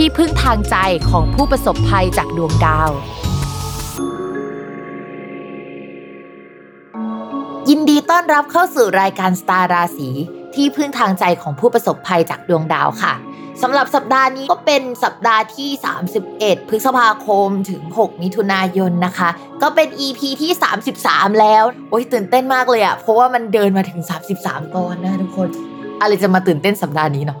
ที่พึ่งทางใจของผู้ประสบภัยจากดวงดาว ยินดีต้อนรับเข้าสู่รายการสตาร์ราศีที่พึ่งทางใจของผู้ประสบภัยจากดวงดาวค่ะสำหรับสัปดาห์นี้ก็เป็นสัปดาห์ที่ 31 พฤษภาคมถึง 6 มิถุนายนนะคะ ก็เป็น EP ที่ 33 แล้ว โอ้ยตื่นเต้นมากเลยอะเพราะว่ามันเดินมาถึง 33 ตอนนะทุกคน อะไรจะมาตื่นเต้นสัปดาห์นี้เนาะ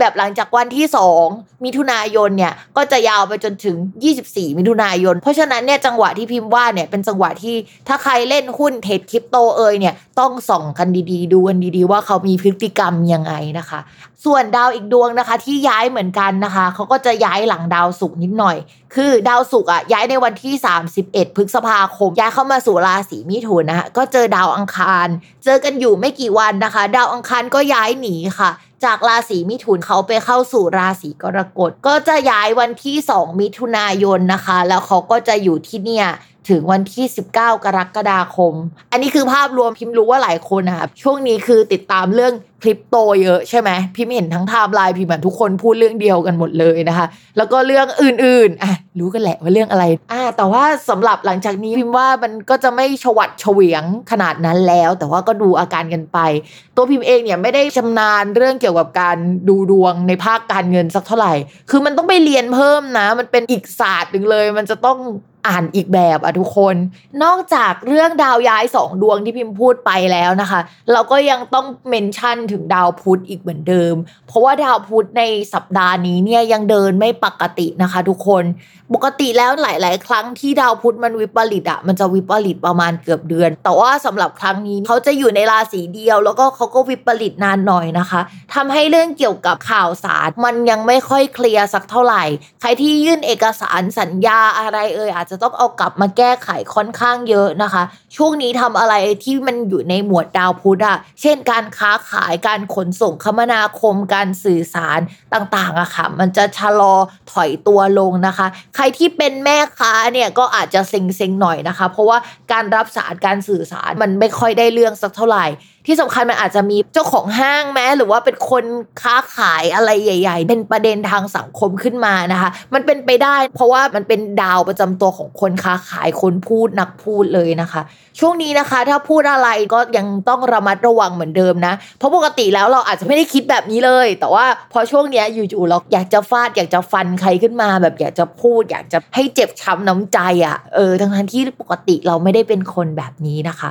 แบบหลังจากวันที่ 2 มิถุนายนเนี่ยก็จะยาวไปจนถึง 24 มิถุนายน เพราะฉะนั้นเนี่ยจังหวะที่พิมพ์ว่าเนี่ยเป็นจังหวะที่ถ้าใครเล่นหุ้นเทรดคริปโตเอยเนี่ยต้องส่องกันดีๆ ดูกันดีๆ ว่าเขามีพฤติกรรมยังไงนะคะ ส่วนดาวอีกดวงนะคะ ที่ย้ายเหมือนกันนะคะเขาก็จะย้ายหลังดาวศุกร์นิดหน่อย คือดาวศุกร์อะย้ายในวันที่ 31 พฤษภาคม ย้ายเข้ามาสู่ราศีมิถุนนะคะก็เจอดาวอังคาร เจอกันอยู่ไม่กี่วันนะคะ ดาวอังคารก็ย้ายหนีค่ะ จากราศีมิถุนเขาไปเข้าสู่ราศีกรกฎ ก็จะย้ายวันที่ 2 มิถุนายนนะคะ แล้วเขาก็จะอยู่ที่เนี่ยถึงวันที่ 19 กรกฎาคม อันนี้คือภาพรวมพิมพ์รู้ว่าหลายคนนะครับช่วงนี้คือติดตามเรื่อง คริปโตเยอะใช่ไหมพิมเห็นทั้งไทม์ไลน์พิมเหมือนทุกคนพูดเรื่องเดียวกันหมดเลยนะคะ แล้วก็เรื่องอื่นๆอะรู้กันแหละว่าเรื่องอะไรอ่าแต่ว่าสำหรับหลังจากนี้พิมว่ามันก็จะไม่ชวัดเฉวียงขนาดนั้นแล้ว แต่ว่าก็ดูอาการกันไป ตัวพิมเองเนี่ยไม่ได้ชำนาญเรื่องเกี่ยวกับการดูดวงในภาคการเงินสักเท่าไหร่ คือมันต้องไปเรียนเพิ่มนะ มันเป็นอีกศาสตร์หนึ่งเลย มันจะต้องอ่านอีกแบบอะทุกคน นอกจากเรื่องดาวย้ายสองดวงที่พิมพ์พูดไปแล้วนะคะ เราก็ยังต้องเมนชั่นถึงดาวพุธอีกเหมือนเดิม เพราะว่าดาวพุธในสัปดาห์นี้เนี่ยยังเดินไม่ปกตินะคะ ทุกคน ปกติแล้วหลาย ๆ ครั้งที่ดาวพุธมันวิปริตอะมันจะวิปริตประมาณเกือบเดือน แต่ว่าสำหรับครั้งนี้เขาจะอยู่ในราศีเดียว แล้วก็เขาก็วิปริตนานหน่อยนะคะทำให้เรื่องเกี่ยวกับข่าวสารมันยังไม่ค่อยเคลียร์สักเท่าไหร่ ใครที่ยื่นเอกสารสัญญาอะไรเอ่ยอาจจะจะต้องเอากลับมาแก้ไขค่อนข้างเยอะนะคะ ช่วงนี้ทำอะไรที่มันอยู่ในหมวดดาวพุธอะเช่นการค้าขายการขนส่งคมนาคมการสื่อสารต่างๆอะค่ะ มันจะชะลอถอยตัวลงนะคะ ใครที่เป็นแม่ค้าเนี่ยก็อาจจะเซ็งๆหน่อยนะคะ เพราะว่าการรับสารการสื่อสารมันไม่ค่อยได้เรื่องสักเท่าไหร่ที่สำคัญมันอาจจะมีเจ้าของห้างแม้หรือว่าเป็นคนค้าขายอะไรใหญ่ ๆ เป็นประเด็นทางสังคมขึ้นมานะคะ มันเป็นไปได้ เพราะว่ามันเป็นดาวประจำตัวของคนค้าขายคนพูดนักพูดเลยนะคะ ช่วงนี้นะคะ ถ้าพูดอะไรก็ยังต้องระมัดระวังเหมือนเดิมนะ เพราะปกติแล้วเราอาจจะไม่ได้คิดแบบนี้เลย แต่ว่าพอช่วงนี้อยู่ๆเราอยากจะฟาดอยากจะฟันใครขึ้นมา แบบอยากจะพูด อยากจะให้เจ็บช้ำน้ำใจอะ่ะเออทั้งที่ปกติเราไม่ได้เป็นคนแบบนี้นะคะ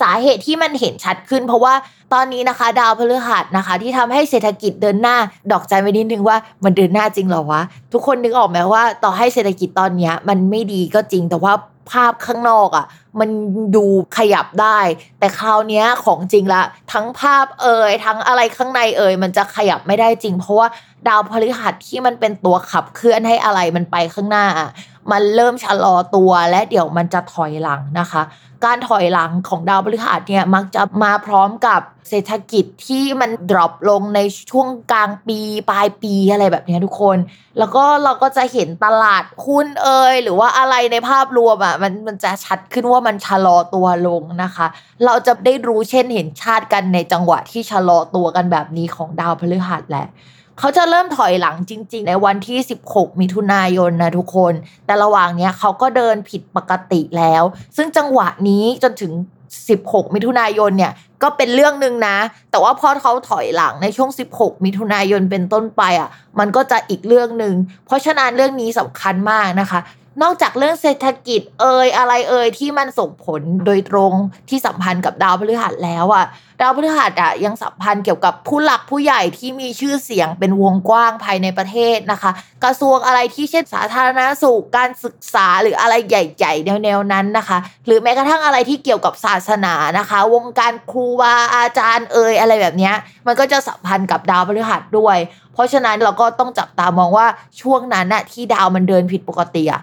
สาเหตุที่มันเห็นชัดขึ้น เพราะว่าตอนนี้นะคะ ดาวพฤหัสนะคะ ที่ทำให้เศรษฐกิจเดินหน้า ดอกใจไว้นิดนึงว่ามันเดินหน้าจริงเหรอวะ ทุกคนนึกออกไหมว่า ต่อให้เศรษฐกิจตอนนี้มันไม่ดีก็จริงแต่ว่าภาพข้างนอกอะ่ะ มันดูขยับได้ แต่คราวนี้ของจริงละ ทั้งภาพเอ่ยทั้งอะไรข้างในเอ่ยมันจะขยับไม่ได้จริง เพราะว่าดาวพฤหัสที่มันเป็นตัวขับเคลื่อนให้อะไรมันไปข้างหน้าอะ มันเริ่มชะลอตัวและเดี๋ยวมันจะถอยหลังนะคะ การถอยหลังของดาวพฤหัสเนี่ยมักจะมาพร้อมกับเศรษฐกิจที่มันดรอปลงในช่วงกลางปีปลายปีอะไรแบบนี้ทุกคน แล้วก็เราก็จะเห็นตลาดหุ้นเอ่ยหรือว่าอะไรในภาพรวมอะมันมันจะชัดขึ้นว่ามันชะลอตัวลงนะคะ เราจะได้รู้เช่นเห็นชาติกันในจังหวะที่ชะลอตัวกันแบบนี้ของดาวพฤหัสแหละ เขาจะเริ่มถอยหลังจริง ๆ ในวันที่ 16 มิถุนายนนะทุกคน แต่ระหว่างเนี้ยเขาก็เดินผิดปกติแล้ว ซึ่งจังหวะนี้จนถึง 16 มิถุนายนเนี่ยก็เป็นเรื่องหนึ่งนะ แต่ว่าพอเขาถอยหลังในช่วง 16 มิถุนายนเป็นต้นไปอะ มันก็จะอีกเรื่องหนึ่ง เพราะฉะนั้นเรื่องนี้สำคัญมากนะคะนอกจากเรื่องเศรษฐกิจเอ่ยอะไรเอ่ยที่มันส่งผลโดยตรงที่สัมพันธ์กับดาวพฤหัสแล้วอะดาวพฤหัสอะยังสัมพันธ์เกี่ยวกับผู้หลักผู้ใหญ่ที่มีชื่อเสียงเป็นวงกว้างภายในประเทศนะคะ กระทรวงอะไรที่เช่นสาธารณสุขการศึกษาหรืออะไรใหญ่ๆแนวๆนั้นนะคะ หรือแม้กระทั่งอะไรที่เกี่ยวกับศาสนานะคะ วงการครูบาอาจารย์เอ่ยอะไรแบบนี้มันก็จะสัมพันธ์กับดาวพฤหัสด้วย เพราะฉะนั้นเราก็ต้องจับตามองว่าช่วงนั้นน่ะที่ดาวมันเดินผิดปกติอะ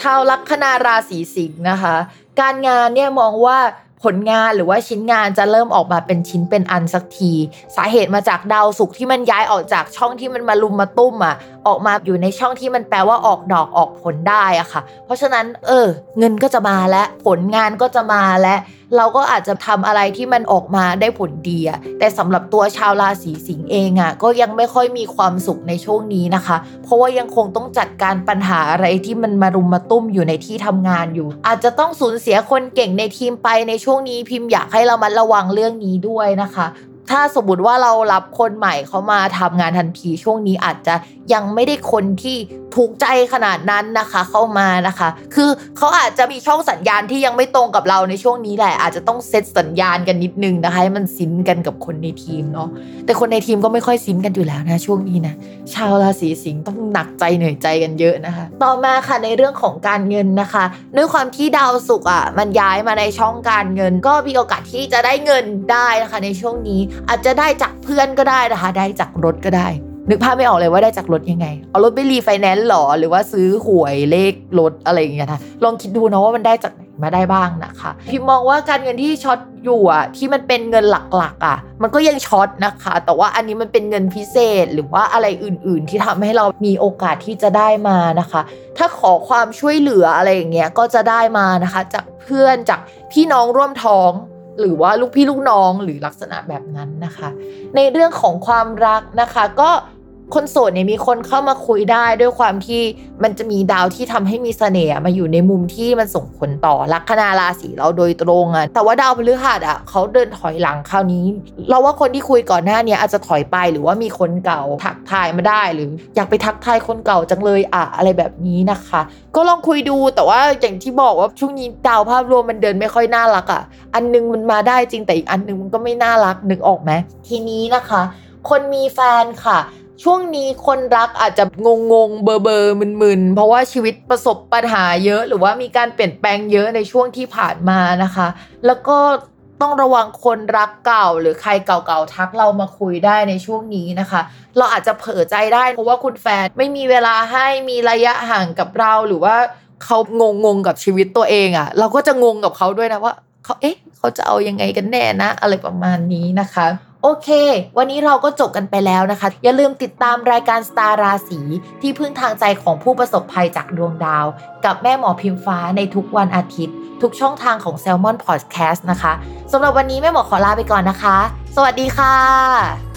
ชาวลัคนาราศีสิงห์นะคะ การงานเนี่ยมองว่าผลงานหรือว่าชิ้นงานจะเริ่มออกมาเป็นชิ้นเป็นอันสักที สาเหตุมาจากดาวศุกร์ที่มันย้ายออกจากช่องที่มันมาลุมมาตุ้มอะออกมาอยู่ในช่องที่มันแปลว่าออกดอกออกผลได้อะค่ะ เพราะฉะนั้นเออ เงินก็จะมาและผลงานก็จะมาและ เราก็อาจจะทำอะไรที่มันออกมาได้ผลดีอะแต่สำหรับตัวชาวราศีสิงห์เองอะก็ยังไม่ค่อยมีความสุขในช่วงนี้นะคะ เพราะว่ายังคงต้องจัดการปัญหาอะไรที่มันมารุมมาตุ้มอยู่ในที่ทำงานอยู่ อาจจะต้องสูญเสียคนเก่งในทีมไปในช่วงนี้พิมพ์อยากให้เรามาระวังเรื่องนี้ด้วยนะคะถ้าสมมติว่าเรารับคนใหม่เขามาทำงานทันทีช่วงนี้อาจจะยังไม่ได้คนที่ถูกใจขนาดนั้นนะคะเข้ามานะคะ คือเขาอาจจะมีช่องสัญญาณที่ยังไม่ตรงกับเราในช่วงนี้แหละ อาจจะต้องเซตสัญญาณกันนิดนึงนะคะให้มันซินกันกับคนในทีมเนาะแต่คนในทีมก็ไม่ค่อยซินกันอยู่แล้วนะช่วงนี้นะชาวราศีสิงห์ต้องหนักใจเหนื่อยใจกันเยอะนะคะ ต่อมาค่ะในเรื่องของการเงินนะคะด้วยความที่ดาวศุกร์อะมันย้ายมาในช่องการเงิน ก็มีโอกาสที่จะได้เงินได้นะคะ ในช่วงนี้อาจจะได้จากเพื่อนก็ได้นะคะ ได้จากรถก็ได้ นึกภาพไม่ออกเลยว่าได้จากรถยังไง เอารถไปรีไฟแนนซ์หรอ หรือว่าซื้อหวยเลขรถอะไรอย่างเงี้ยนะลองคิดดูนะว่ามันได้จากไหนมาได้บ้างนะคะพิมมองว่าการเงินที่ช็อตอยู่อะที่มันเป็นเงินหลักๆอะ มันก็ยังช็อตนะคะ แต่ว่าอันนี้มันเป็นเงินพิเศษหรือว่าอะไรอื่น ๆ ที่ทำให้เรามีโอกาสที่จะได้มานะคะ ถ้าขอความช่วยเหลืออะไรอย่างเงี้ยก็จะได้มานะคะ จากเพื่อนจากพี่น้องร่วมท้อง หรือว่าลูกพี่ลูกน้องหรือลักษณะแบบนั้นนะคะ ในเรื่องของความรักนะคะ ก็ คนโสดเนี่ยมีคนเข้ามาคุยได้ด้วยความที่มันจะมีดาวที่ทำให้มีเสน่ห์มาอยู่ในมุมที่มันส่งผลต่อลัคนาราศีเราโดยตรงอะแต่ว่าดาวพฤหัสอะเขาเดินถอยหลังคราวนี้ เราว่าคนที่คุยก่อนหน้านี้อาจจะถอยไปหรือว่ามีคนเก่าทักทายมาได้หรือ อยากไปทักทายคนเก่าจังเลยอะอะไรแบบนี้นะคะ ก็ลองคุยดูแต่ว่าอย่างที่บอกว่าช่วงนี้ดาวภาพรวมมันเดินไม่ค่อยน่ารักอะอันนึงมันมาได้จริงแต่อีกอันนึงมันก็ไม่น่ารักนึกออกไหมทีนี้นะคะ คนมีแฟนค่ะ ช่วงนี้คนรักอาจจะงงงๆเบอร์เบอร์มึนๆเพราะว่าชีวิตประสบปัญหาเยอะ หรือว่ามีการเปลี่ยนแปลงเยอะในช่วงที่ผ่านมานะคะ แล้วก็ต้องระวังคนรักเก่าหรือใครเก่าๆทักเรามาคุยได้ในช่วงนี้นะคะ เราอาจจะเผลอใจได้เพราะว่าคุณแฟนไม่มีเวลาให้มีระยะห่างกับเราหรือว่าเขางงงกับชีวิตตัวเองอะ่ะ เราก็จะงงกับเขาด้วยนะว่าเขาเอ๊ะเขาจะเอายังไงกันแน่นะ อะไรประมาณนี้นะคะ โอเค วันนี้เราก็จบกันไปแล้วนะคะ อย่าลืมติดตามรายการสตาร์ราศีที่พึ่งทางใจของผู้ประสบภัยจากดวงดาว กับแม่หมอพิมฟ้าในทุกวันอาทิตย์ ทุกช่องทางของ s ซ l m o n Podcast นะคะสำหรับวันนี้แม่หมอขอลาไปก่อนนะคะ สวัสดีค่ะ